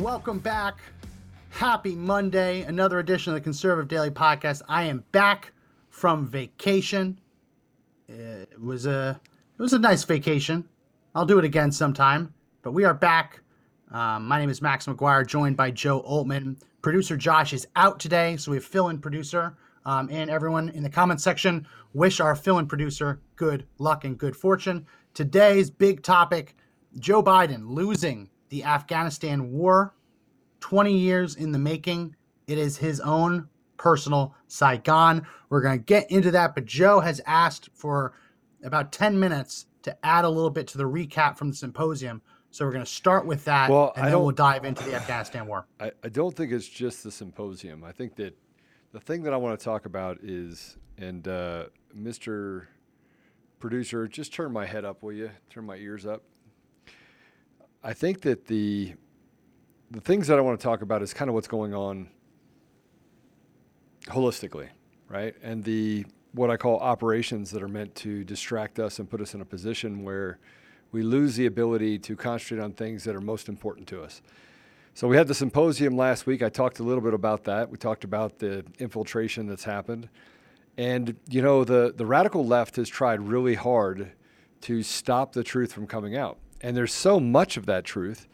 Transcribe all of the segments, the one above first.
Welcome back. Happy Monday. Another edition of the Conservative Daily Podcast. I am back from vacation. It was a it was a nice vacation. I'll do it again sometime. But we are back. Um, my name is Max McGuire, joined by Joe Oltmann. Producer Josh is out today, so we have fill-in producer. Um, and everyone in the comment section, wish our fill-in producer good luck and good fortune. Today's big topic: Joe Biden losing the Afghanistan war 20 years in the making. It is his own personal Saigon. We're going to get into that, but Joe has asked for about 10 minutes to add a little bit to the recap from the symposium. So we're going to start with that, Well, and I then we'll dive into the Afghanistan war. I, I don't think it's just the symposium. I think that the thing that I want to talk about is, and uh, Mr. Producer, just turn my head up, will you? Turn my ears up. I think that the the things that I want to talk about is kind of what's going on holistically, right? And the what I call operations that are meant to distract us and put us in a position where we lose the ability to concentrate on things that are most important to us. So we had the symposium last week. I talked a little bit about that. We talked about the infiltration that's happened. And you know, the the radical left has tried really hard to stop the truth from coming out. And there's so much of that truth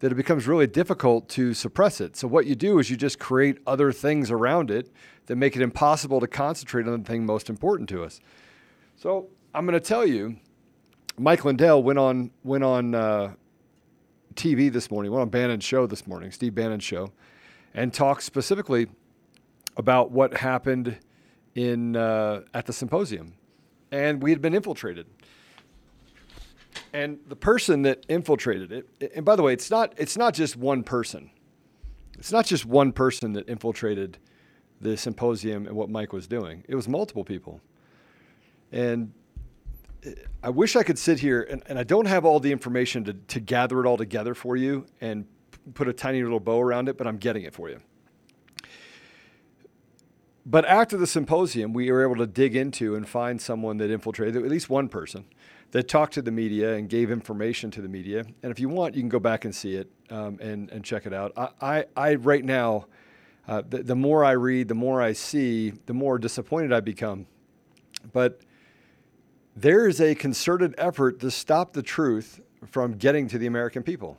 that it becomes really difficult to suppress it. So what you do is you just create other things around it that make it impossible to concentrate on the thing most important to us. So I'm going to tell you, Mike Lindell went on went on uh, TV this morning, went on Bannon's show this morning, Steve Bannon's show, and talked specifically about what happened in uh, at the symposium, and we had been infiltrated. And the person that infiltrated it, and by the way, it's not it's not just one person. It's not just one person that infiltrated the symposium and what Mike was doing. It was multiple people. And eh, I wish I could sit here, and, and I don't have all the information to, to gather it all together for you and put a tiny little bow around it, but I'm getting it for you. But after the symposium, we were able to dig into and find someone that infiltrated, at least one person, that talked to the media and gave information to the media. And if you want, you can go back and see it um, and, and check it out. I, I, I right now, uh, the, the more I read, the more I see, the more disappointed I become. But there is a concerted effort to stop the truth from getting to the American people.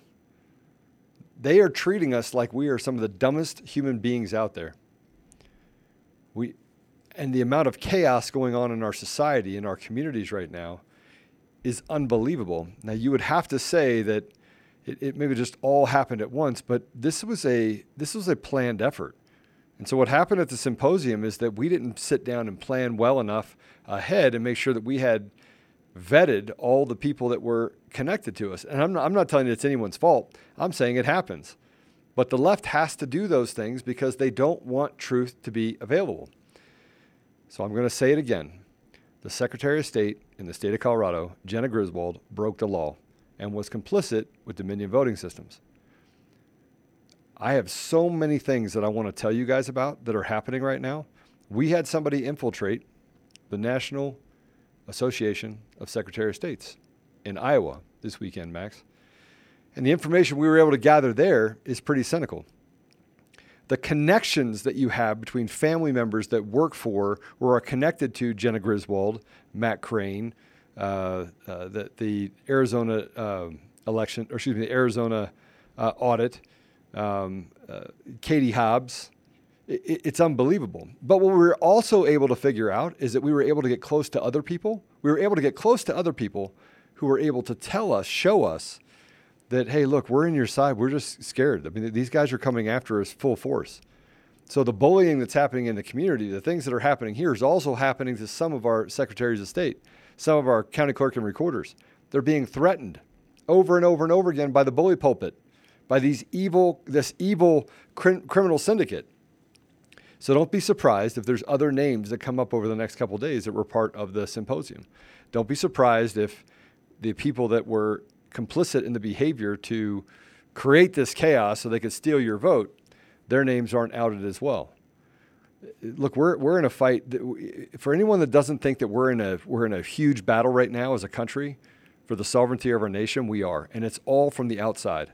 They are treating us like we are some of the dumbest human beings out there. We, and the amount of chaos going on in our society, in our communities right now, is unbelievable. Now, you would have to say that it, it maybe just all happened at once, but this was a this was a planned effort. And so what happened at the symposium is that we didn't sit down and plan well enough ahead and make sure that we had vetted all the people that were connected to us. And I'm not, I'm not telling you it's anyone's fault. I'm saying it happens. But the left has to do those things because they don't want truth to be available. So I'm going to say it again. The Secretary of State in the state of Colorado, Jena Griswold, broke the law and was complicit with Dominion voting systems. I have so many things that I want to tell you guys about that are happening right now. We had somebody infiltrate the National Association of Secretary of States in Iowa this weekend, Max. And the information we were able to gather there is pretty cynical. The connections that you have between family members that work for or are connected to Jena Griswold, Matt Crane, uh, uh, the, the Arizona uh, election, or excuse me, the Arizona uh, audit, um, uh, Katie Hobbs. I- i- it's unbelievable. But what we were also able to figure out is that we were able to get close to other people. We were able to get close to other people who were able to tell us, show us that, hey, look, we're in your side. We're just scared. I mean, these guys are coming after us full force. So the bullying that's happening in the community, the things that are happening here, is also happening to some of our secretaries of state, some of our county clerk and recorders. They're being threatened. over and over and over again by the bully pulpit, by these evil, this evil crim- criminal syndicate. So don't be surprised if there's other names that come up over the next couple days that were part of the symposium. Don't be surprised if the people that were complicit in the behavior to create this chaos so they could steal your vote, their names aren't outed as well. Look, we're, we're in a fight. For anyone that doesn't think that we're in a we're in a huge battle right now as a country for the sovereignty of our nation, we are, and it's all from the outside.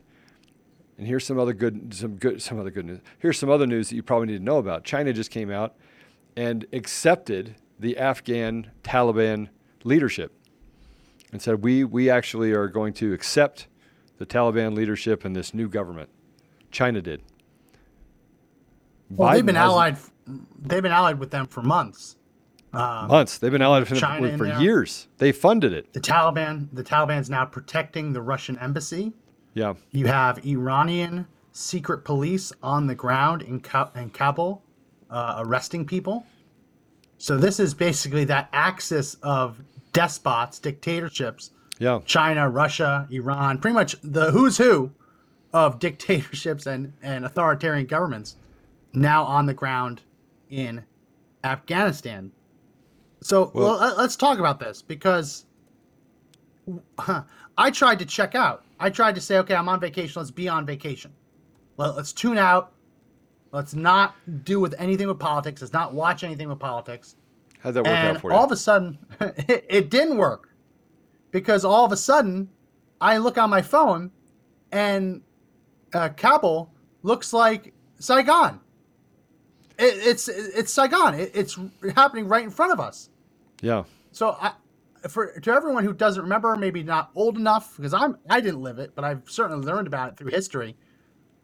And here's some other good some good some other good news. Here's some other news that you probably need to know about. China just came out and accepted the Afghan Taliban leadership and said we we actually are going to accept the Taliban leadership and this new government. China did. Well, Biden they've been allied. They've been allied with them for months. Um, months. They've been allied with China them in for years. They funded it. the Taliban. The Taliban's now protecting the Russian embassy. Yeah. You have Iranian secret police on the ground in, Ka- in Kabul uh, arresting people. So this is basically that axis of despots, dictatorships, Yeah. China, Russia, Iran, pretty much the who's who of dictatorships and, and authoritarian governments now on the ground in Afghanistan. So Well- well, let- let's talk about this because I tried to check out. I tried to say, okay, I'm on vacation. Let's be on vacation. Well, let's tune out. Let's not do with anything with politics. Let's not watch anything with politics. How'd that work and out for you? all of a sudden, it, it didn't work because all of a sudden, I look on my phone, and uh, Kabul looks like Saigon. It, it's it's Saigon. It, it's happening right in front of us. yeah. So I, for to everyone who doesn't remember, maybe not old enough, because I'm I didn't live it, but I've certainly learned about it through history.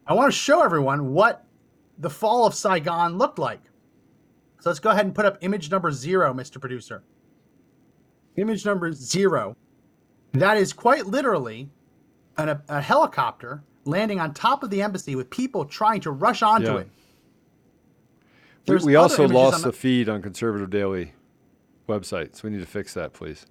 I want to show everyone what the fall of Saigon looked like. So let's go ahead and put up image number zero, Mr. Producer. Image number zero. That is quite literally an, a, a helicopter landing on top of the embassy with people trying to rush onto Yeah. it. We, There's we other also lost on the feed on Conservative Daily website, so we need to fix that, please.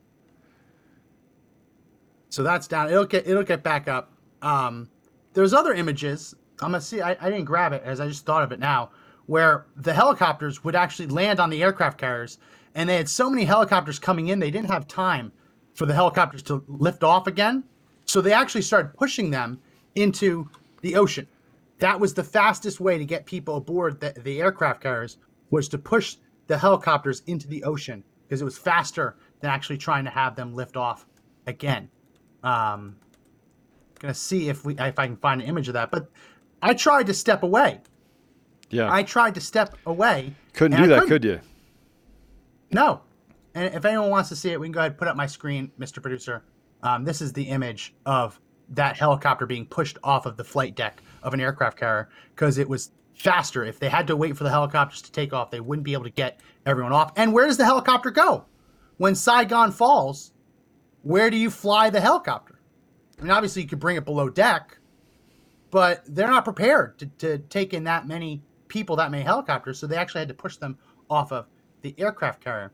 So that's down. It'll get it'll get back up. Um, there's other images. I'm gonna see. I, I didn't grab it as I just thought of it now, where the helicopters would actually land on the aircraft carriers, and they had so many helicopters coming in, they didn't have time for the helicopters to lift off again. So they actually started pushing them into the ocean. That was the fastest way to get people aboard the, the aircraft carriers was to push the helicopters into the ocean because it was faster than actually trying to have them lift off again. Um, gonna see if we if I can find an image of that. But I tried to step away. Yeah. I tried to step away. couldn't do I that, could you? No. And if anyone wants to see it, we can go ahead and put up my screen, Mr. Producer. Um, this is the image of that helicopter being pushed off of the flight deck of an aircraft carrier because it was faster. If they had to wait for the helicopters to take off, they wouldn't be able to get everyone off. And where does the helicopter go? When Saigon falls, where do you fly the helicopter? I mean, obviously, you could bring it below deck, but they're not prepared to, to take in that many people, that many helicopters. So they actually had to push them off of the aircraft carrier.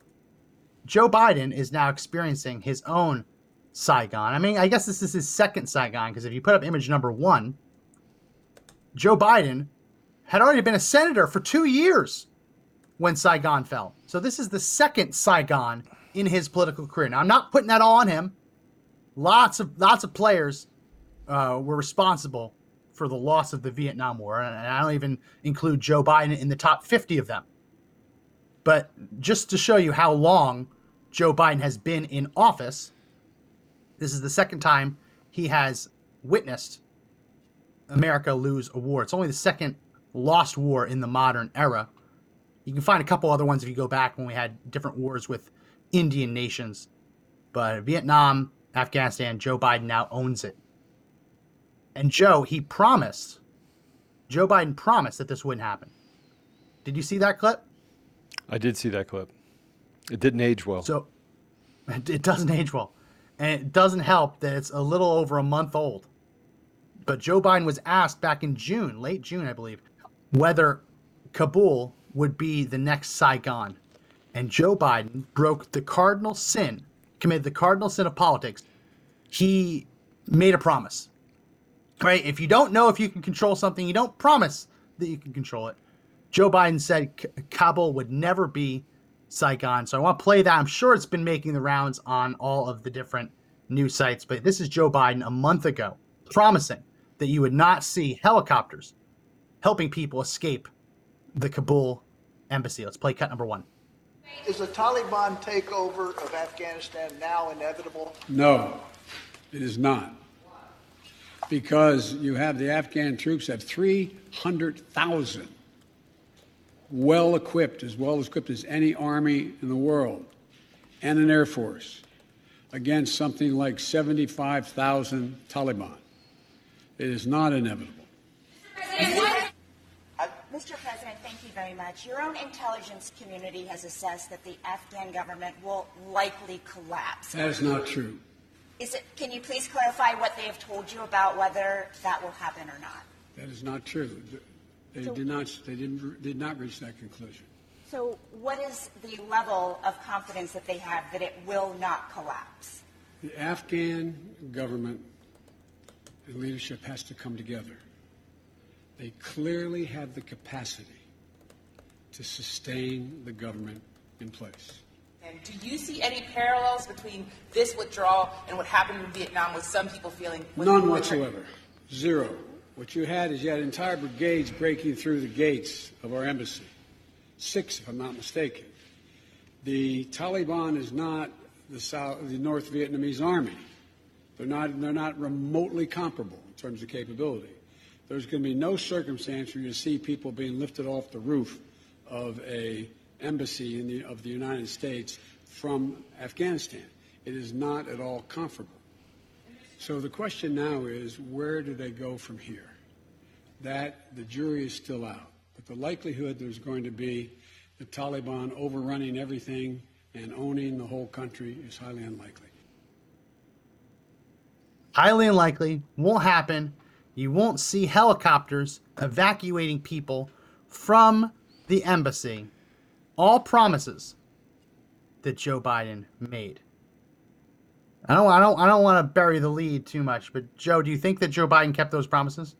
Joe Biden is now experiencing his own Saigon. I mean, I guess this is his second Saigon because if you put up image number one, Joe Biden had already been a senator for two years when Saigon fell. So this is the second Saigon in his political career. Now I'm not putting that all on him. Lots of lots of players uh, were responsible for the loss of the Vietnam War, and I don't even include Joe Biden in the top 50 of them. But just to show you how long Joe Biden has been in office, this is the second time he has witnessed America lose a war. It's only the second lost war in the modern era. You can find a couple other ones if you go back when we had different wars with Indian nations. But Vietnam, Afghanistan, Joe Biden now owns it. And Joe, he promised, Joe Biden promised that this wouldn't happen. Did you see that clip? I did see that clip. It didn't age well. So it doesn't age well. And it doesn't help that it's a little over a month old. But Joe Biden was asked back in June, late June, I believe, whether Kabul would be the next Saigon. And Joe Biden broke the cardinal sin, committed the cardinal sin of politics. He made a promise. Right? If you don't know if you can control something, you don't promise that you can control it. Joe Biden said K- Kabul would never be Saigon. So I want to play that. I'm sure it's been making the rounds on all of the different news sites, but this is Joe Biden a month ago promising that you would not see helicopters helping people escape the Kabul embassy. Let's play cut number one. Is the Taliban takeover of Afghanistan now inevitable? No, it is not. Because you have the Afghan troops have 300,000 well equipped, as well equipped as any army in the world, and an air force against something like 75,000 Taliban. It is not inevitable. Uh, Mr. President, thank you very much. Your own intelligence community has assessed that the Afghan government will likely collapse. That is not true. Is it, can you please clarify what they have told you about whether that will happen or not? That is not true. They So- did not. They didn't. Did not reach that conclusion. So, what is the level of confidence that they have that it will not collapse? The Afghan government and leadership has to come together. They clearly have the capacity to sustain the government in place. And do you see any parallels between this withdrawal and what happened in Vietnam with some people feeling None whatsoever. Zero. What you had is you had entire brigades breaking through the gates of our embassy. Six, if I'm not mistaken. The Taliban is not the South, the North Vietnamese army. They're not, they're not remotely comparable in terms of capability. There's going to be no circumstance where you see people being lifted off the roof of a embassy the, of the United States from Afghanistan. It is not at all comfortable. So the question now is, where do they go from here? That the jury is still out. But the likelihood there's going to be the Taliban overrunning everything and owning the whole country is highly unlikely. highly unlikely, won't happen. You won't see helicopters evacuating people from the embassy. All promises that Joe Biden made. I don't I don't I don't want to bury the lead too much, but Joe, do you think that Joe Biden kept those promises?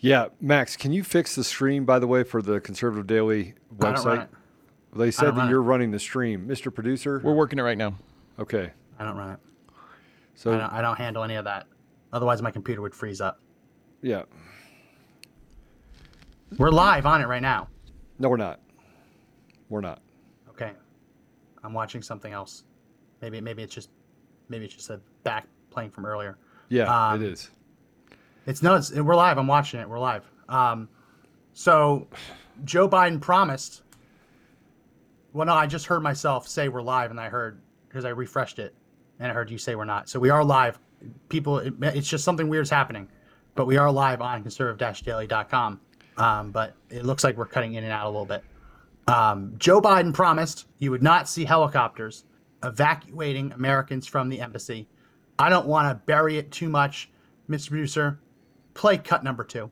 Yeah, Max, can you fix the stream by the way for the Conservative Daily I don't run website? it. They said run that it. you're running the stream, Mr. Producer. We're working it right now. okay, I don't run it. so I don't, I don't handle any of that. Otherwise my computer would freeze up. yeah, We're live on it right now. no, we're not. We're not. Okay. I'm watching something else. Maybe maybe it's just maybe it's just a back playing from earlier. Yeah, Um, it is. It's no, it's, we're live. I'm watching it. We're live. Um, so Joe Biden promised. Well, no, I just heard myself say we're live, and I heard because I refreshed it, and I heard you say we're not. So we are live. People, it, it's just something weird's happening, but we are live on conservative-daily.com. Um, but it looks like we're cutting in and out a little bit. Um, Joe Biden promised you would not see helicopters evacuating Americans from the embassy. I don't want to bury it too much, Mr. Producer. Play cut number two.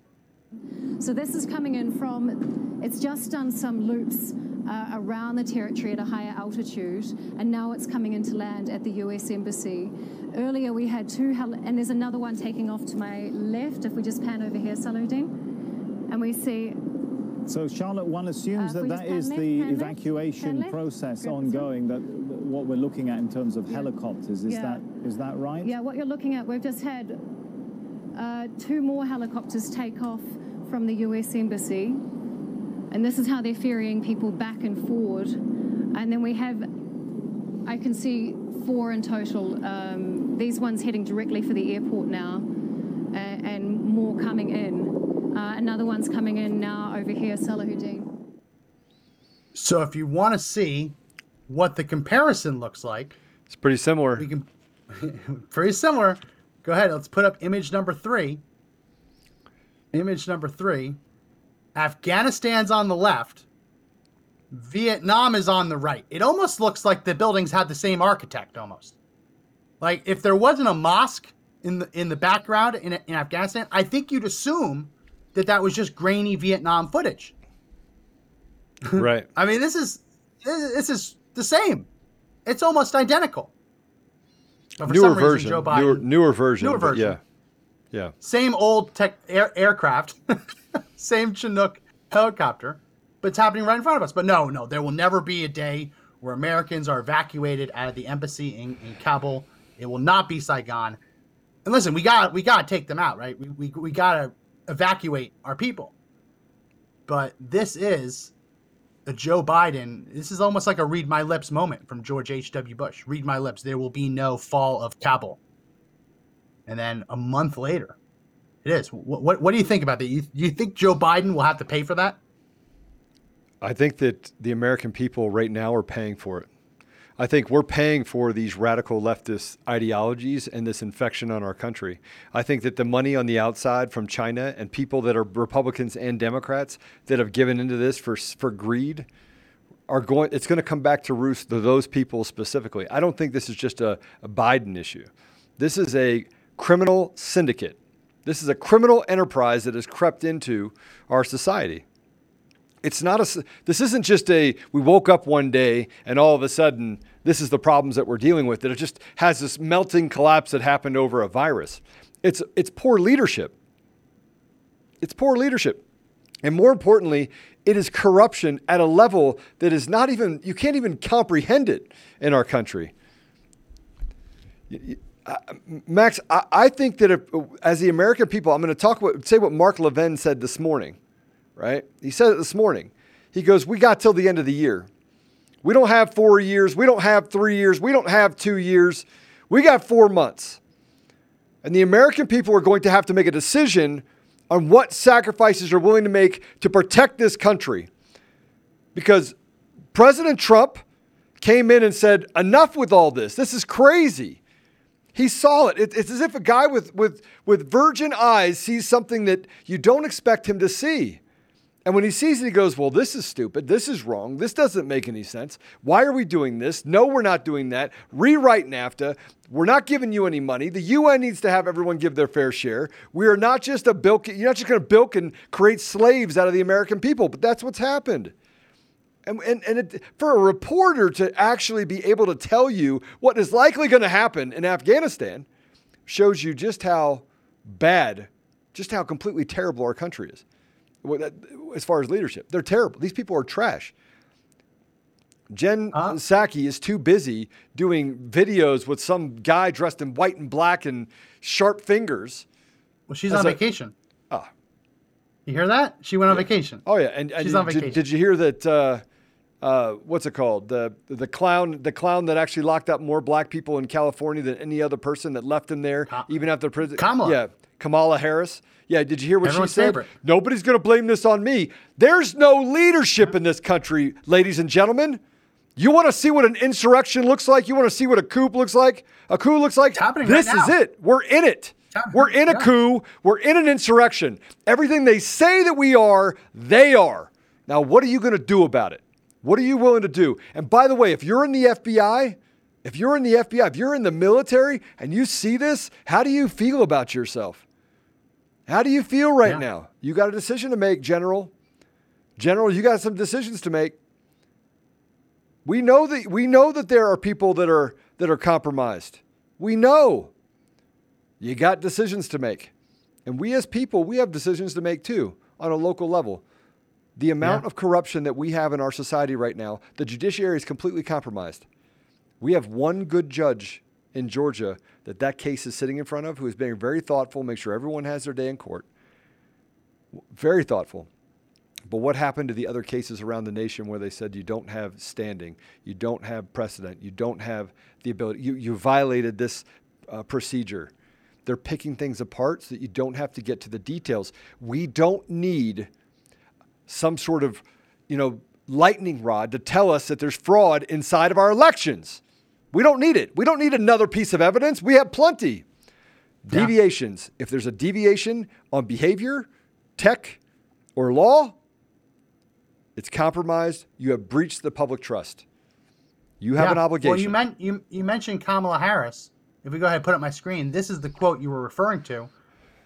So this is coming in from, it's just done some loops uh, around the territory at a higher altitude, and now it's coming into land at the US Embassy. Earlier we had two, hel- and there's another one taking off to my left, if we just pan over here, Salahuddin, and we see So Charlotte, one assumes Uh, that that is the evacuation process grab this one. ongoing. That what we're looking at in terms of helicopters is that is that right? Yeah, what you're looking at, we've just had uh, two more helicopters take off from the US Embassy. And this is how they're ferrying people back and forward. And then we have, I can see four in total. Um, these ones heading directly for the airport now, uh, and more coming in. Uh, another one's coming in now over here, Salahuddin. So if you want to see what the comparison looks like, It's pretty similar. we can pretty similar. Go ahead. Let's put up image number three. Image number three. Afghanistan's on the left. Vietnam is on the right. It almost looks like the buildings had the same architect almost. Like if there wasn't a mosque in the in the background in, in Afghanistan, I think you'd assume that that was just grainy Vietnam footage. right. I mean, this is this is the same. It's almost identical. Newer some reason, version, Joe Biden, newer, newer version, Newer version. yeah, yeah. same old tech air, aircraft, same Chinook helicopter, but it's happening right in front of us. But no, no, there will never be a day where Americans are evacuated out of the embassy in, in Kabul. It will not be Saigon. And listen, we got we got to take them out, right? We we, we got to evacuate our people. But this is a Joe Biden. This is almost like a read my lips moment from George H.W. Bush. Read my lips. There will be no fall of Kabul. And then a month later, it is. What, what, what do you think about that? You, you think Joe Biden will have to pay for that? I think that the American people right now are paying for it. I think we're paying for these radical leftist ideologies and this infection on our country. I think that the money on the outside from China and people that are Republicans and Democrats that have given into this for for greed are going. It's going to come back to roost to those people specifically. I don't think this is just a, a Biden issue. This is a criminal syndicate. This is a criminal enterprise that has crept into our society. It's not a. This isn't just a. We woke up one day and all of a sudden this is the problems that we're dealing with. That it just has this melting collapse that happened over a virus. It's it's poor leadership. It's poor leadership, and more importantly, it is corruption at a level that is not even. You can't even comprehend it in our country. Uh, Max, I, I think that if, as the American people, I'm going to talk what say what Mark Levin said this morning right? He said it this morning. He goes, We got till the end of the year. We don't have four years. We don't have three years. We don't have two years. We got four months. And the American people are going to have to make a decision on what sacrifices they're willing to make to protect this country. Because President Trump came in and said, Enough with all this. This is crazy. He saw it. It's as if a guy with, with, with virgin eyes sees something that you don't expect him to see. And when he sees it, he goes, Well, this is stupid. This is wrong. This doesn't make any sense. Why are we doing this? No, we're not doing that. Rewrite NAFTA. We're not giving you any money. The UN needs to have everyone give their fair share. We are not just a bilk, you're not just going to bilk and create slaves out of the American people, but that's what's happened. And, and, and it, for a reporter to actually be able to tell you what is likely going to happen in Afghanistan shows you just how bad, just how completely terrible our country is as far as leadership. They're terrible. These people are trash. Jen uh, Psaki is too busy doing videos with some guy dressed in white and black and sharp fingers. Well, she's on a, vacation. Ah. You hear that? She went on yeah. vacation. Oh yeah, and, and she's did, on vacation. Did, you hear that? Uh, uh, what's it called? The the clown, the clown that actually locked up more black people in California than any other person that left them there, even after prison. Kamala. Yeah, Kamala Harris. Yeah, did you hear what Everyone's she said? Favorite. Nobody's going to blame this on me. There's no leadership in this country, ladies and gentlemen. You want to see what an insurrection looks like? You want to see what a coup looks like? A coup looks like? this right is it. We're in it. We're in a yeah. coup. We're in an insurrection. Everything they say that we are, they are. Now, what are you going to do about it? What are you willing to do? And by the way, if you're in the FBI, if you're in the FBI, if you're in the military and you see this, how do you feel about yourself? How do you feel right Yeah. now? You got a decision to make, General. General, you got some decisions to make. We know that we know that there are people that are that are compromised. We know. You got decisions to make. And we as people, we have decisions to make too on a local level. The amount Yeah. of corruption that we have in our society right now, the judiciary is completely compromised. We have one good judge in Georgia that that case is sitting in front of who is being very thoughtful, make sure everyone has their day in court. Very thoughtful. But what happened to the other cases around the nation where they said you don't have standing, you don't have precedent, you don't have the ability, you, you violated this uh, procedure? They're picking things apart so that you don't have to get to the details. We don't need some sort of, you know, lightning rod to tell us that there's fraud inside of our elections. We don't need it. We don't need another piece of evidence. We have plenty. Yeah. Deviations. If there's a deviation on behavior, tech, or law, it's compromised. You have breached the public trust. You have Yeah. an obligation. Well, you, men- you, you mentioned Kamala Harris. If we go ahead and put up my screen, this is the quote you were referring to.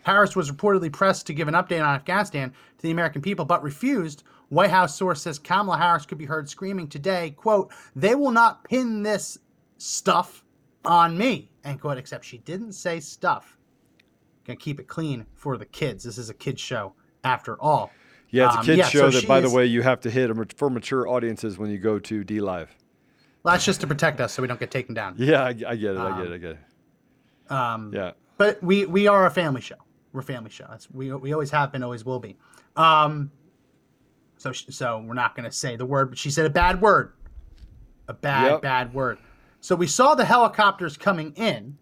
Harris was reportedly pressed to give an update on Afghanistan to the American people, but refused. White House source says Kamala Harris could be heard screaming today, quote, they will not pin this stuff on me, end quote, except she didn't say stuff. Gonna keep it clean for the kids. This is a kids show after all. Yeah, it's a Um, kids yeah, show so that, by she the way, you have to hit for mature audiences when you go to DLive. Well, that's just to protect us so we don't get taken down. Yeah, I, I get it. I get it. I get it. Um, Yeah. but we we are a family show. We're a family show. That's we we always have been, always will be. Um, so so we're not gonna say the word, but she said a bad word, a bad Yep. bad word. So we saw the helicopters coming in.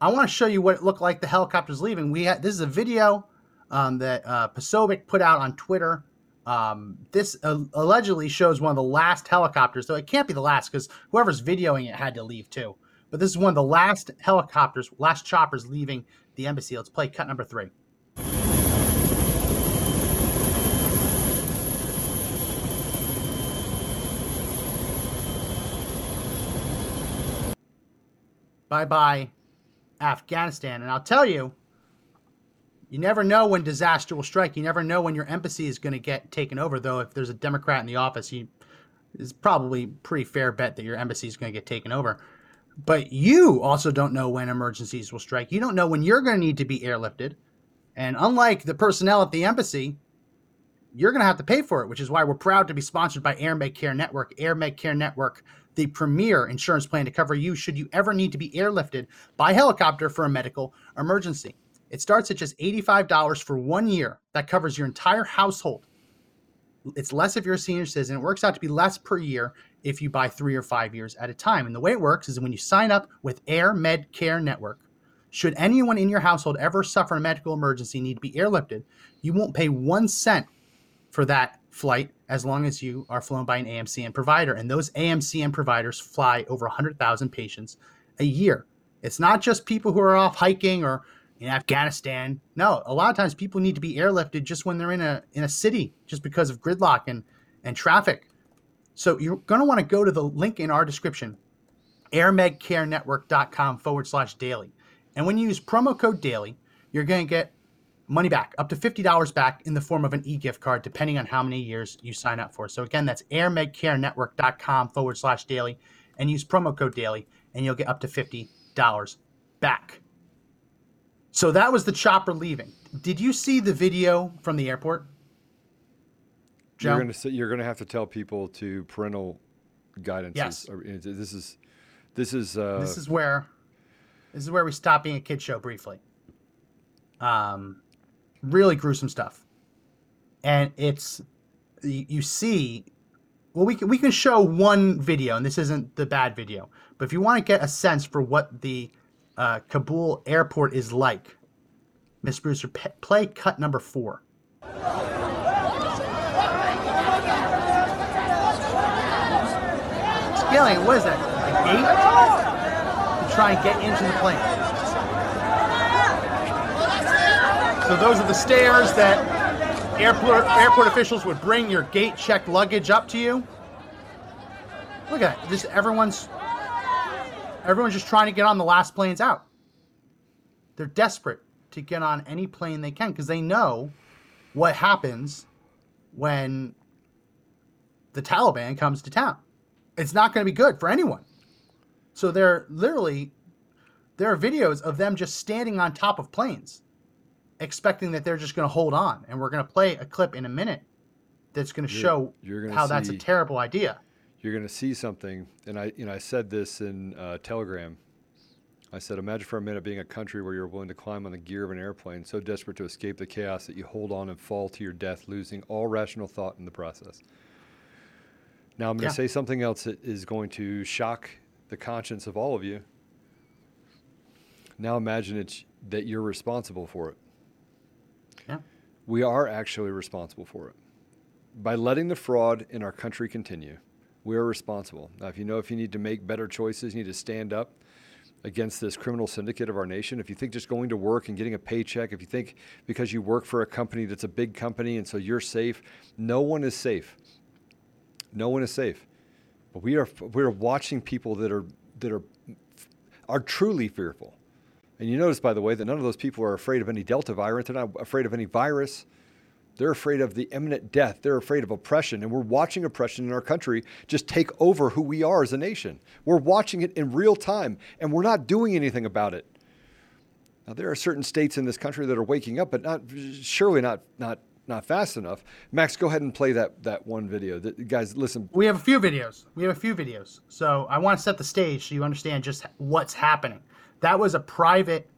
I want to show you what it looked like the helicopters leaving. We had this is a video um, that uh, put out on Twitter. Um, this uh, allegedly shows one of the last helicopters, though it can't be the last because whoever's videoing it had to leave too. But this is one of the last helicopters, last choppers leaving the embassy. Let's play cut number three. Bye bye, Afghanistan. And I'll tell you, you never know when disaster will strike. You never know when your embassy is going to get taken over. Though, if there's a Democrat in the office, you it's probably pretty fair bet that your embassy is going to get taken over. But you also don't know when emergencies will strike. You don't know when you're going to need to be airlifted. And unlike the personnel at the embassy, you're going to have to pay for it, which is why we're proud to be sponsored by AirMedCare Network. AirMedCare Network, the premier insurance plan to cover you should you ever need to be airlifted by helicopter for a medical emergency. It starts at just $85 for one year. That covers your entire household. It's less if you're a senior citizen. It works out to be less per year if you buy three or five years at a time. And the way it works is when you sign up with AirMedCare Network, should anyone in your household ever suffer a medical emergency, need to be airlifted, you won't pay one cent for that flight as long as you are flown by an AMCN provider. And those AMCN providers fly over 100,000 patients a year. It's not just people who are off hiking or in Afghanistan. No, a lot of times people need to be airlifted just when they're in a in a city just because of gridlock and and traffic. So you're going to want to go to the link in our description, airmedcarenetwork.com forward slash daily. And when you use promo code daily, you're going to get money back, up to $50 back in the form of an e gift card, depending on how many years you sign up for. So again, that's airmedcarenetwork.com forward slash daily and use promo code daily, and you'll get up to $50 back. So that was the chopper leaving. Did you see the video from the airport? Joe? You're gonna you're gonna have to tell people to parental guidance. Yes. This is this is uh, this is where this is where we stop being a kid show briefly. Um, really gruesome stuff, and it's you, see. Well, we can we can show one video, and this isn't the bad video, but if you want to get a sense for what the uh, Kabul airport is like, Miss Brewster, play cut number four. Scaling, what is that? A gate? To try and get into the plane. So those are the stairs that airport airport officials would bring your gate checked luggage up to you. Look at that. Just everyone's everyone's just trying to get on the last planes out. They're desperate to get on any plane they can because they know what happens when the Taliban comes to town. It's not going to be good for anyone. So they're literally there are videos of them just standing on top of planes expecting that they're just going to hold on and we're going to play a clip in a minute that's going to show you're gonna how that's a terrible idea. you're going to see something. And I, you know, I said this in uh, Telegram. I said, imagine for a minute being a country where you're willing to climb on the gear of an airplane, so desperate to escape the chaos that you hold on and fall to your death, losing all rational thought in the process. Now, I'm going to Yeah. say something else that is going to shock the conscience of all of you. Now, imagine it's that you're responsible for it. We are actually responsible for it. By letting the fraud in our country continue, we are responsible. Now, if you know if you need to make better choices, you need to stand up against this criminal syndicate of our nation. If you think just going to work and getting a paycheck, if you think because you work for a company that's a big company and so you're safe, no one is safe. No one is safe. But we are we are watching people that are that are are truly fearful. And you notice, by the way, that none of those people are afraid of any Delta virus. They're not afraid of any virus. They're afraid of the imminent death. They're afraid of oppression. And we're watching oppression in our country just take over who we are as a nation. We're watching it in real time, and we're not doing anything about it. Now, there are certain states in this country that are waking up, but not surely not not not fast enough. Max, go ahead and play that that one video. That, guys, listen. We have a few videos. We have a few videos. So I want to set the stage so you understand just what's happening. That was a private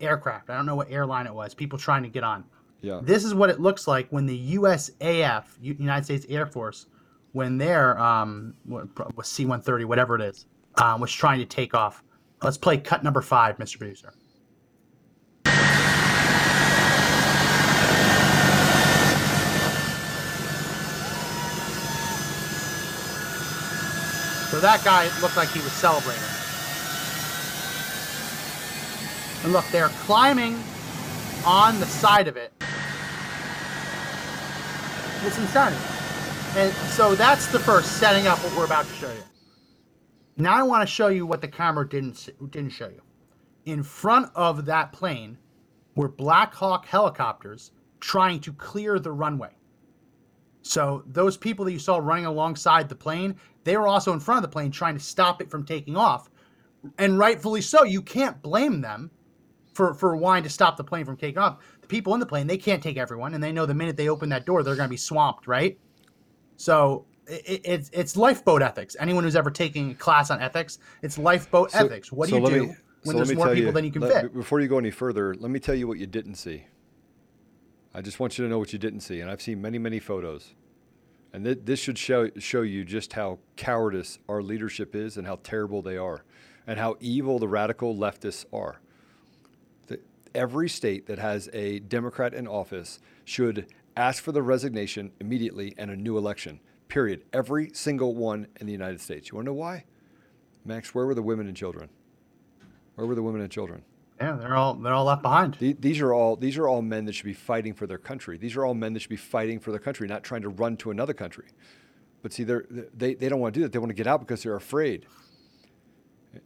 aircraft. I don't know what airline it was. People trying to get on. Yeah. This is what it looks like when the USAF, United States Air Force, when their um, was C-130, whatever it is, um, was trying to take off. Let's play cut number five, Mr. Producer. So that guy looked like he was celebrating. And look, they're climbing on the side of it. It's insanity. And so that's the first setting up what we're about to show you. Now I want to show you what the camera didn't didn't show you. In front of that plane were Black Hawk helicopters trying to clear the runway. So those people that you saw running alongside the plane, they were also in front of the plane trying to stop it from taking off. And rightfully so. You can't blame them for for wanting to stop the plane from taking off. The people in the plane, they can't take everyone, and they know the minute they open that door, they're going to be swamped, right? So it, it's it's lifeboat ethics. Anyone who's ever taken a class on ethics, it's lifeboat So- ethics. What so do you do me- when so there's more people than you can let- fit? Before you go any further, let me tell you what you didn't see. I just want you to know what you didn't see, and I've seen many, many photos, and th- this should show show you just how cowardice our leadership is, and how terrible they are, and how evil the radical leftists are. Every state that has a Democrat in office should ask for the resignation immediately and a new election. Period. Every single one in the United States. You want to know why? Max, where were the women and children? Where were the women and children? Yeah, they're all they're all left behind. The- These are all these are all men that should be fighting for their country. These are all men that should be fighting for their country, not trying to run to another country. But see, they're, they they don't want to do that. They want to get out because they're afraid.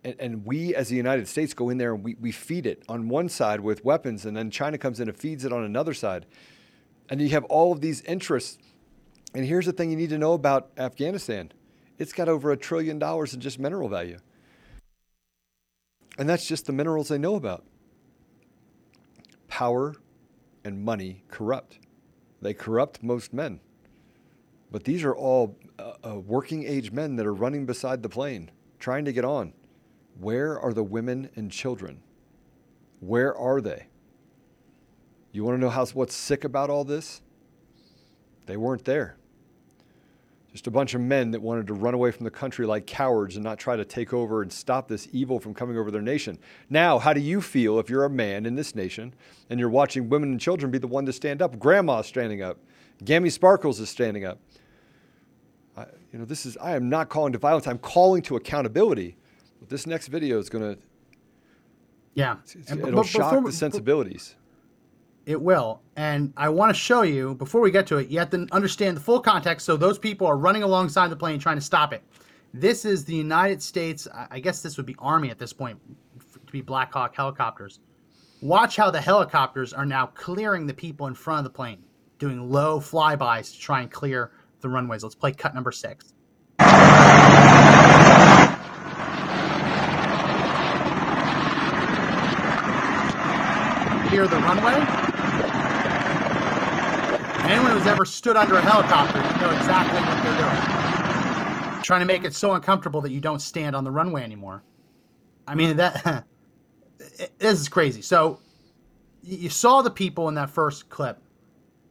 And, and we, as the United States, go in there and we, we feed it on one side with weapons, and then China comes in and feeds it on another side. And you have all of these interests. And here's the thing you need to know about Afghanistan it's got over a trillion dollars in just mineral value. And that's just the minerals they know about. Power and money corrupt. They corrupt most men. But these are all uh, uh, working age men that are running beside the plane, trying to get on. Where are the women and children? Where are they? You want to know how, what's sick about all this? They weren't there. Just a bunch of men that wanted to run away from the country like cowards and not try to take over and stop this evil from coming over their nation. Now, how do you feel if you're a man in this nation and you're watching women and children be the one to stand up? Grandma's standing up. Gammy Sparkles is standing up. I, you know, this is, I am not calling to violence. I'm calling to accountability. But this next video is going to, Yeah, And it'll but shock before the sensibilities. It will. And I want to show you, before we get to it, you have to understand the full context. So those people are running alongside the plane trying to stop it. This is the United States, I guess this would be Army at this point, to be Black Hawk helicopters. Watch how the helicopters are now clearing the people in front of the plane, doing low flybys to try and clear the runways. Let's play cut number six. Clear the runway. Anyone who's ever stood under a helicopter, you know exactly what they're doing. Trying to make it so uncomfortable that you don't stand on the runway anymore. I mean that this is crazy. So you saw the people in that first clip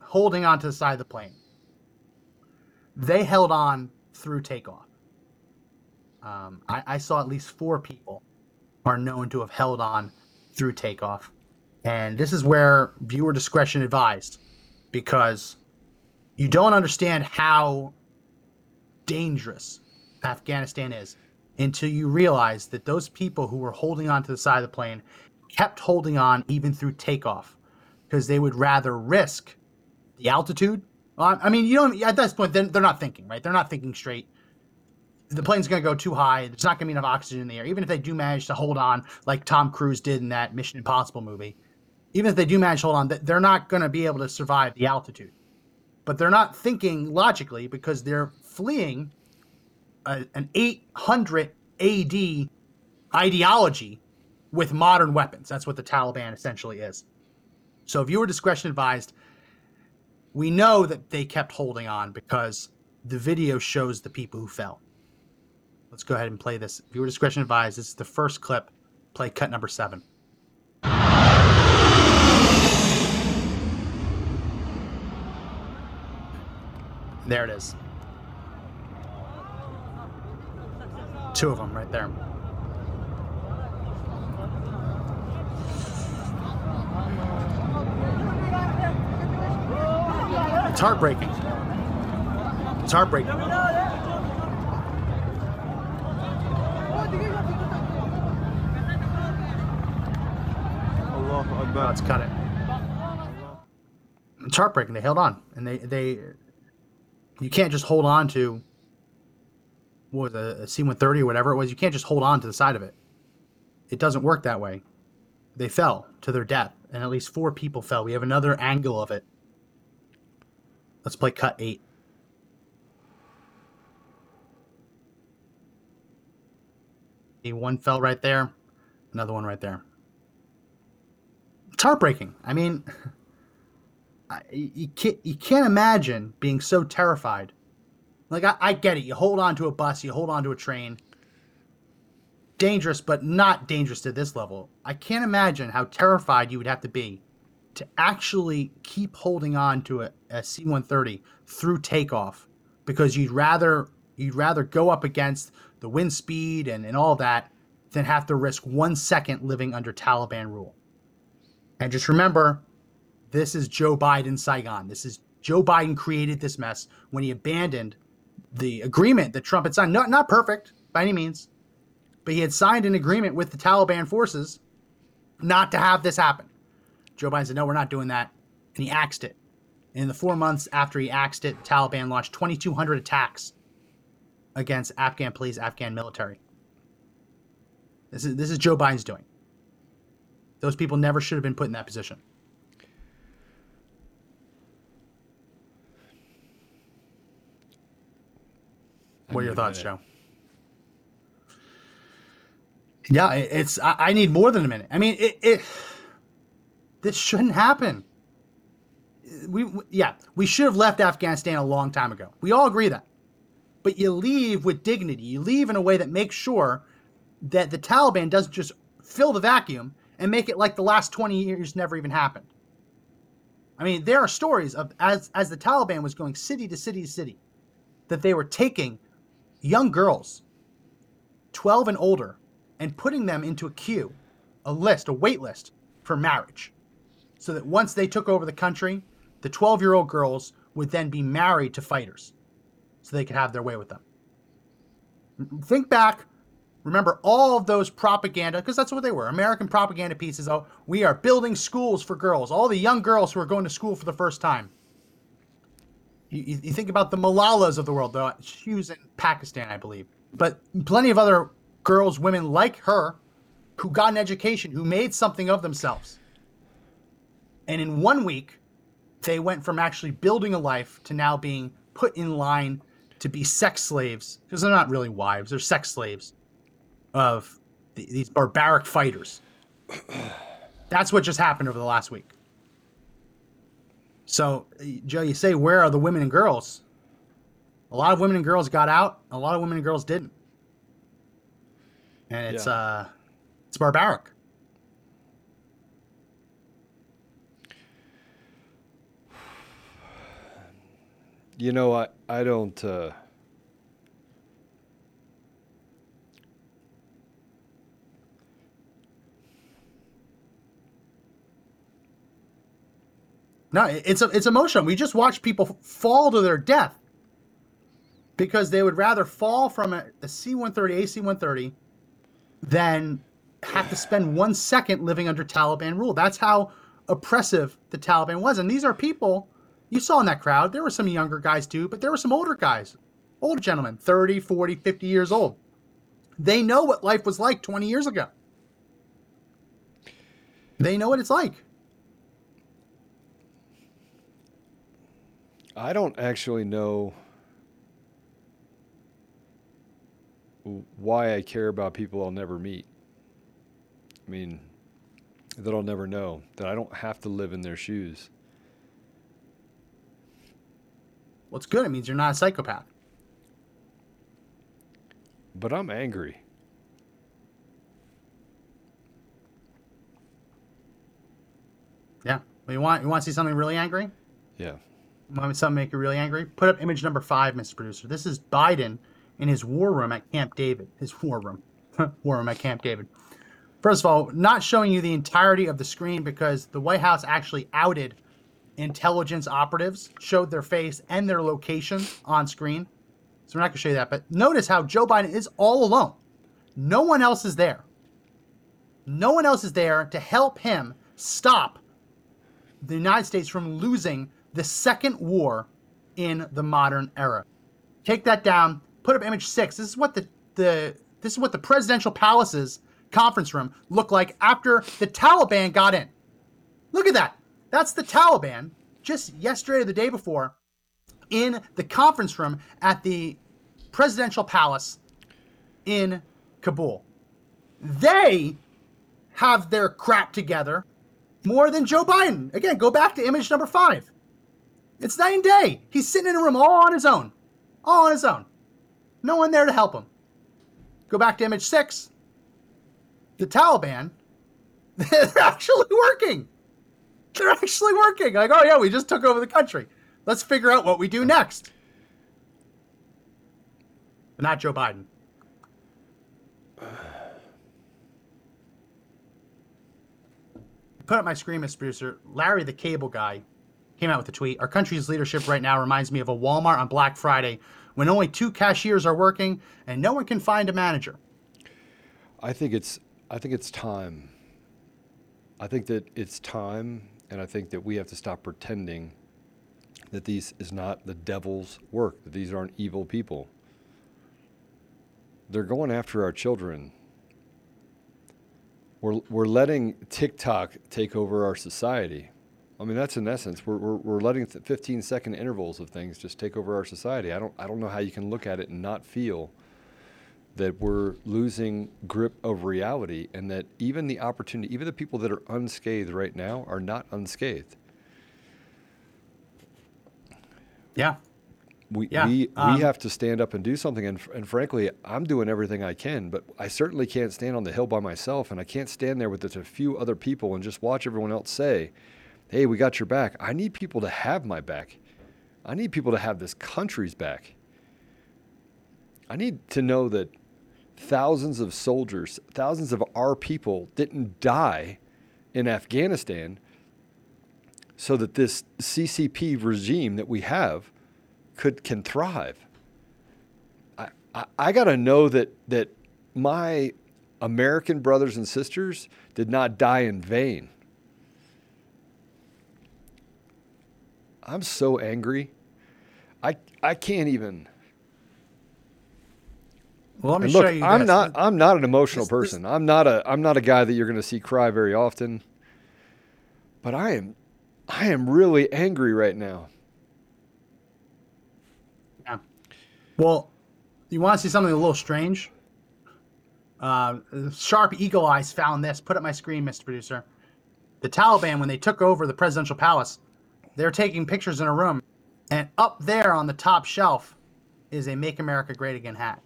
holding onto the side of the plane. They held on through takeoff. Um, I, I saw at least four people are known to have held on through takeoff. And this is where viewer discretion advised because you don't understand how dangerous Afghanistan is until you realize that those people who were holding on to the side of the plane kept holding on even through takeoff because they would rather risk the altitude. I mean, you don't, at this point, they're, they're not thinking, right? They're not thinking straight. The plane's going to go too high. There's not going to be enough oxygen in the air. Even if they do manage to hold on, like Tom Cruise did in that Mission Impossible movie, even if they do manage to hold on, th- they're not going to be able to survive the altitude. but they're not thinking logically because they're fleeing a, an 800 AD ideology with modern weapons. That's what the Taliban essentially is. So, viewer discretion advised. We know that they kept holding on because the video shows the people who fell. Let's go ahead and play this. Viewer discretion advised. This is the first clip. Play cut number seven. There it is. Two of them right there. It's heartbreaking. It's heartbreaking. Let's cut it. It's heartbreaking. They held on, and they they you can't just hold on to what was it, a C-130 or whatever it was. You can't just hold on to the side of it. It doesn't work that way. They fell to their death, and at least four people fell. We have another angle of it. Let's play cut eight. One fell right there, another one right there. It's heartbreaking. I mean, you can't you can't imagine being so terrified. Like I, I get it. You hold on to a bus, you hold on to a train. Dangerous, but not dangerous to this level. I can't imagine how terrified you would have to be to actually keep holding on to a a C-130 through takeoff because you'd rather you'd rather go up against the wind speed and, and all that than have to risk one second living under Taliban rule. And just remember, this is Joe Biden Saigon. This is Joe Biden created this mess when he abandoned the agreement that Trump had signed. Not not perfect by any means, but he had signed an agreement with the Taliban forces not to have this happen. Joe Biden said, "No, we're not doing that," and he axed it. And in the four months after he axed it, Taliban launched 2,200 attacks against Afghan police, Afghan military. This is this is Joe Biden's doing. Those people never should have been put in that position. What are your thoughts, Joe? Yeah, it's. I, I, need more than a minute. I mean, it, it. This shouldn't happen. We, we yeah, we should have left Afghanistan a long time ago. We all agree that. But you leave with dignity. You leave in a way that makes sure that the Taliban doesn't just fill the vacuum and make it like the last 20 years never even happened. I mean, there are stories of as as the Taliban was going city to city to city that they were taking young girls, 12 and older, and putting them into a queue, a list, a wait list for marriage. So that once they took over the country, the 12 year old girls would then be married to fighters so they could have their way with them. Think back, remember all of those propaganda, because that's what they were American propaganda pieces. Oh, we are building schools for girls, all the young girls who are going to school for the first time. You, you think about the Malalas of the world, though. She was in Pakistan, I believe. But plenty of other girls, women like her, who got an education, who made something of themselves. And in one week, they went from actually building a life to now being put in line to be sex slaves, because they're not really wives, they're sex slaves of the, these barbaric fighters. That's what just happened over the last week. So, Joe, you say, where are the women and girls? A lot of women and girls got out. A lot of women and girls didn't, and it's yeah. uh, it's barbaric. You know, I I don't. Uh... No, it's it's emotional. We just watch people fall to their death because they would rather fall from a a C-130, AC-130, than have to spend one second living under Taliban rule. That's how oppressive the Taliban was. And these are people you saw in that crowd. There were some younger guys too, but there were some older guys, older gentlemen, 30, 40, 50 years old. They know what life was like 20 years ago. They know what it's like. I don't actually know why I care about people I'll never meet. I mean, that I'll never know, that I don't have to live in their shoes. Well, it's good. It means you're not a psychopath. But I'm angry. Yeah. Well, you want you want to see something really angry? Yeah. Something make you really angry? Put up image number five, Mr. Producer. This is Biden in his war room at Camp David. His war room, war room at Camp David. First of all, not showing you the entirety of the screen because the White House actually outed intelligence operatives, showed their face and their location on screen. So we're not going to show you that. But notice how Joe Biden is all alone. No one else is there. No one else is there to help him stop the United States from losing the second war in the modern era. Take that down. Put up image six. This is what the, the this is what the presidential palaces conference room looked like after the Taliban got in. Look at that. That's the Taliban just yesterday or the day before in the conference room at the presidential palace in Kabul. They have their crap together more than Joe Biden. Again, go back to image number five. It's night and day. He's sitting in a room all on his own. All on his own. No one there to help him. Go back to image six. The Taliban, they're actually working. They're actually working. Like, oh yeah, we just took over the country. Let's figure out what we do next. But not Joe Biden. Put up my screen, Mr. Producer. Larry, the cable guy, came out with a tweet. Our country's leadership right now reminds me of a Walmart on Black Friday when only two cashiers are working and no one can find a manager. I think it's I think it's time. I think that it's time and I think that we have to stop pretending that these is not the devil's work, that these aren't evil people. They're going after our children. We're, we're letting TikTok take over our society. I mean, that's in essence, we're, we're, we're letting 15 second intervals of things just take over our society. I don't, I don't know how you can look at it and not feel that we're losing grip of reality and that even the opportunity, even the people that are unscathed right now are not unscathed. Yeah. We, Yeah, we, um, we have to stand up and do something. And, and frankly, I'm doing everything I can, but I certainly can't stand on the hill by myself. And I can't stand there with just a few other people and just watch everyone else say, hey, we got your back. I need people to have my back. I need people to have this country's back. I need to know that thousands of soldiers, thousands of our people didn't die in Afghanistan so that this CCP regime that we have could can thrive. I, I, I got to know that that my American brothers and sisters did not die in vain. I'm so angry. I I can't even. Well, let me And show look, you. I'm this. not I'm not an emotional This- this- person. I'm not a I'm not a guy that you're going to see cry very often. But I am I am really angry right now. Yeah. Well, you want to see something a little strange? Uh, sharp eagle eyes found this. Put up my screen, Mr. Producer. The Taliban, when they took over the presidential palace, they're taking pictures in a room, and up there on the top shelf is a "Make America Great Again" hat,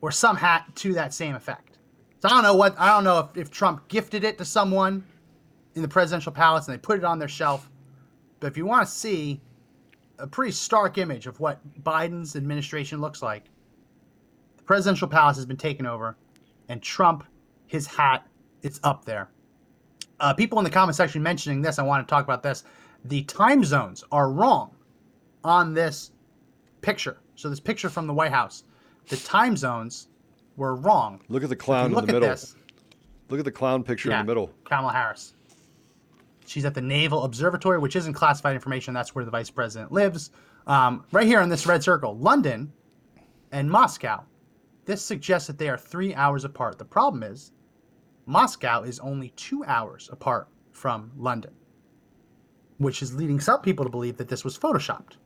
or some hat to that same effect. So I don't know what I don't know if, if Trump gifted it to someone in the presidential palace and they put it on their shelf. But if you want to see a pretty stark image of what Biden's administration looks like. The presidential palace has been taken over, and Trump, his hat, it's up there. Uh, people in the comment section mentioning this, I want to talk about this. The time zones are wrong on this picture. So this picture from the White House, the time zones were wrong. Look at the clown in the at middle. this, Look at the clown picture Yeah. in the middle. Kamala Harris. She's at the Naval Observatory, which isn't classified information. That's where the vice president lives. Um, right here in this red circle, London and Moscow. This suggests that they are three hours apart. The problem is, Moscow is only two hours apart from London. Which is leading some people to believe that this was photoshopped.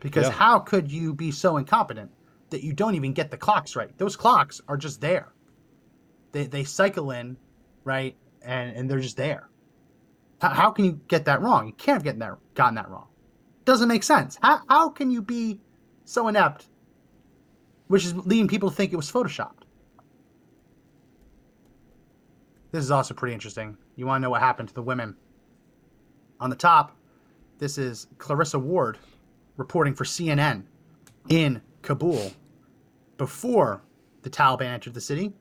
Because Yeah. how could you be so incompetent that you don't even get the clocks right? Those clocks are just there. They, they cycle in, right, and, and they're just there. How, how can you get that wrong? You can't have gotten that, gotten that wrong. Doesn't make sense. How, how can you be so inept, which is leading people to think it was photoshopped? This is also pretty interesting. You want to know what happened to the women? On the top, this is Clarissa Ward reporting for CNN in Kabul before the Taliban entered the city.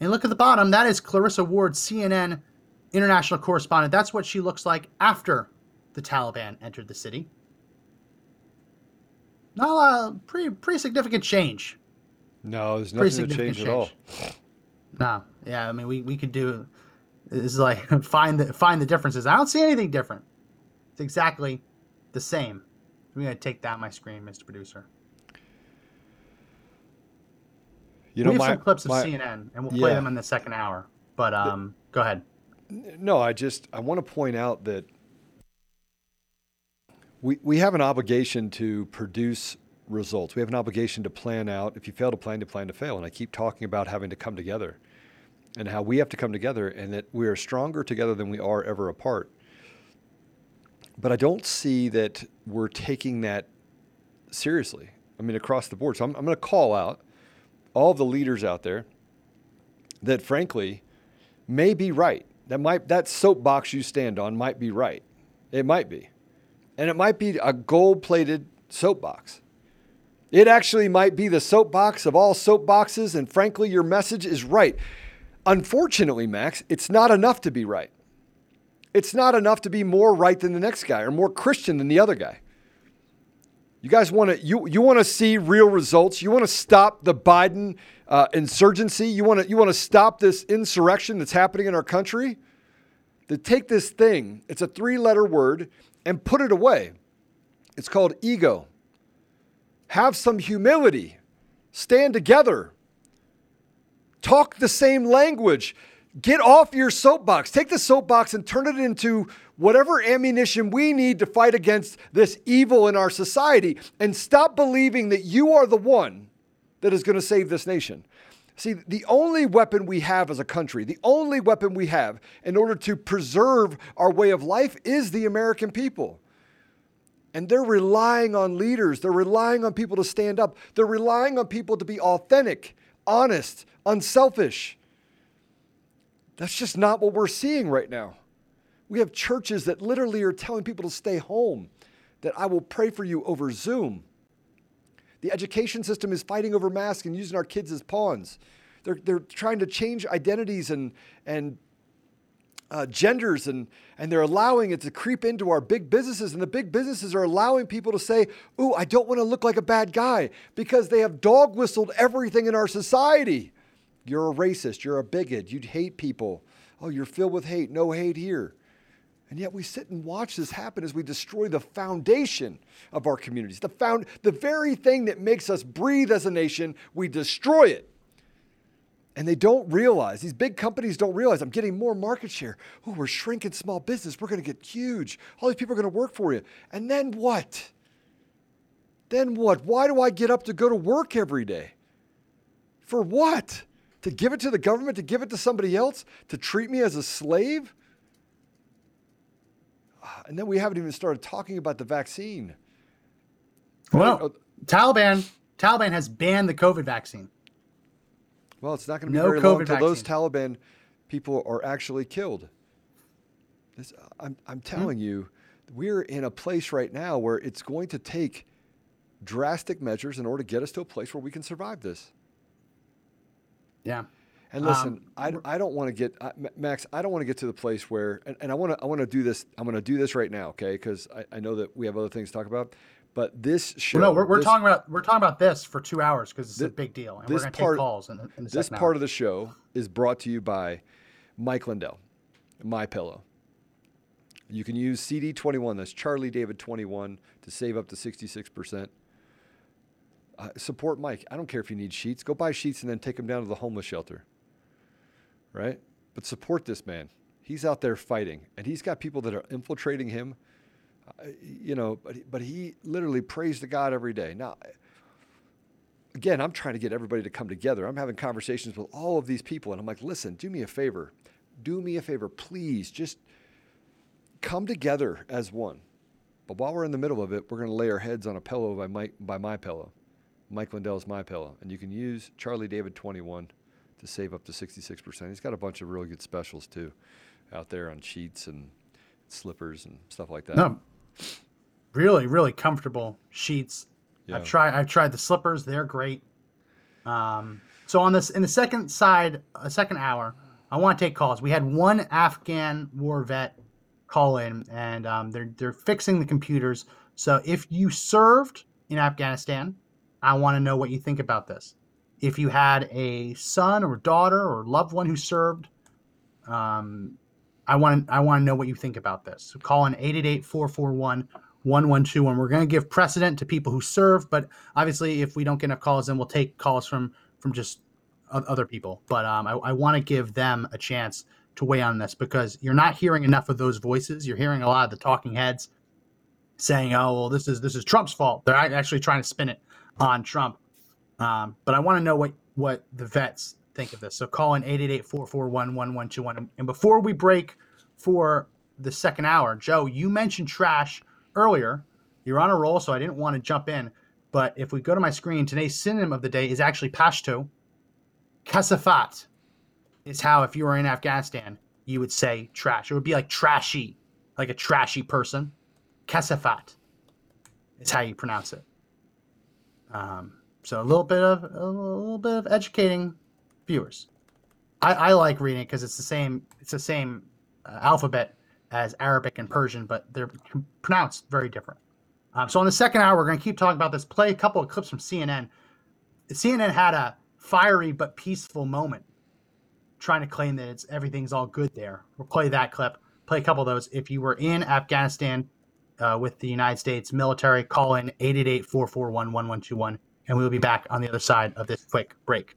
And look at the bottom, that is Clarissa Ward, CNN international correspondent. That's what she looks like after the Taliban entered the city. Not a pretty pretty significant change. No, there's nothing to significant change at all. No, yeah, I mean we, we could do this is like find the find the differences. I don't see anything different. Exactly the same. I'm gonna take that on my screen, Mr. Producer. You know, we have my, some clips of my- CNN, and we'll play Yeah. them in the second hour. But um, go ahead. No, I just I want to point out that we we have an obligation to produce results. We have an obligation to plan out. If you fail to plan, to plan to fail. And I keep talking about having to come together and how we have to come together and that we are stronger together than we are ever apart. But I don't see that we're taking that seriously. I mean, across the board. So I'm, I'm going to call out all the leaders out there that, frankly, may be right. That might that soapbox you stand on might be right. It might be. And it might be a gold-plated soapbox. It actually might be the soapbox of all soapboxes and frankly your message is right. Unfortunately, Max, it's not enough to be right. It's not enough to be more right than the next guy or more Christian than the other guy. You guys want to you you want to see real results. You want to stop the Biden uh, insurgency. You want to you want to stop this insurrection that's happening in our country. To take this thing, it's a three-letter word, and put it away. It's called ego. Have some humility. Stand together. Talk the same language. Get off your soapbox. Take the soapbox and turn it into whatever ammunition we need to fight against this evil in our society and stop believing that you are the one that is going to save this nation. See, the only weapon we have as a country, the only weapon we have in order to preserve our way of life is the American people. And they're relying on leaders. They're relying on people to stand up. They're relying on people to be authentic, honest, unselfish. That's just not what we're seeing right now. We have churches that literally are telling people to stay home, that I will pray for you over Zoom. The education system is fighting over masks and using our kids as pawns. They're, they're trying to change identities and, and uh, genders and, and they're allowing it to creep into our big businesses. And the big businesses are allowing people to say, Ooh, I don't want to look like a bad guy because they have dog whistled everything in our society. You're a racist. You're a bigot. You'd hate people. Oh, you're filled with hate. No hate here. And yet we sit and watch this happen as we destroy the foundation of our communities. The, found, the very thing that makes us breathe as a nation, we destroy it. And they don't realize, these big companies don't realize, I'm getting more market share. Oh, we're shrinking small business. We're going to get huge. All these people are going to work for you. And then what? Then what? Why do I get up to go to work every day? For what? To give it to the government? To give it to somebody else? To treat me as a slave? Ah, and then we haven't even started talking about the vaccine. Well, Taliban Taliban has banned the COVID vaccine. Well, it's not going to be No very long COVID until those Taliban people are actually killed. This, I'm, I'm hmm? telling you, we're in a place right now where it's going to take drastic measures in order to get us to a place where we can survive this. Yeah. And listen, Um, I, I don't want to get I, Max. I don't want to get to the place where, and, and I want to I want to do this. I'm going to do this right now, okay? Because I, I know that we have other things to talk about. But this show, Well, no, we're, we're this- talking about we're talking about this for two hours because it's a big deal, and we're this going to part- take calls in, in the this part hour. of the show is brought to you by Mike Lindell, My Pillow. You can use CD21, that's Charlie David 21, to save up to 66%. Uh, support Mike. I don't care if you need sheets. Go buy sheets and then take them down to the homeless shelter. Right? But support this man. He's out there fighting, and he's got people that are infiltrating him Uh, you know, but he, but he literally prays to God every day. Now, again, I'm trying to get everybody to come together. I'm having conversations with all of these people, and I'm like, listen, do me a favor, do me a favor, please, just come together as one. But while we're in the middle of it, we're going to lay our heads on a pillow by Mike by my pillow. Mike Lindell's my pillow, and you can use Charlie David 21 to save up to 66%. He's got a bunch of really good specials too, out there on sheets and slippers and stuff like that. No, really, really comfortable sheets. Yeah. I've tried. I've tried the slippers. They're great. Um, so on this, in the second side, a second hour, I want to take calls. We had one Afghan war vet call in, and um, they're they're fixing the computers. So if you served in Afghanistan, I want to know what you think about this. If you had a son or daughter or loved one who served, um, I want I want to know what you think about this. So call in 888-441 1121. We're going to give precedent to people who serve, but obviously, if we don't get enough calls, then we'll take calls from from just other people. But um, I, I want to give them a chance to weigh on this because you're not hearing enough of those voices. You're hearing a lot of the talking heads saying, "Oh, well, this is this is Trump's fault." They're actually trying to spin it on Trump. Um, but I want to know what what the vets think of this. So call in 888-441-1121. And before we break for the second hour, Joe, you mentioned trash earlier. You're on a roll, so I didn't want to jump in. But if we go to my screen, today's synonym of the day is actually Pashto. Kasafat is how, if you were in Afghanistan, you would say trash. It would be like trashy, like a trashy person. Kasafat is how you pronounce it. Um, so a little bit of a little bit of educating viewers. I, I like reading it because it's the same it's the same uh, alphabet as Arabic and Persian, but they're pronounced very different. Um, so on the second hour, we're going to keep talking about this. Play a couple of clips from CNN. CNN had a fiery but peaceful moment, trying to claim that it's everything's all good there. We'll play that clip. Play a couple of those. If you were in Afghanistan uh, with the United States military, call in 888 441 1121, and we will be back on the other side of this quick break.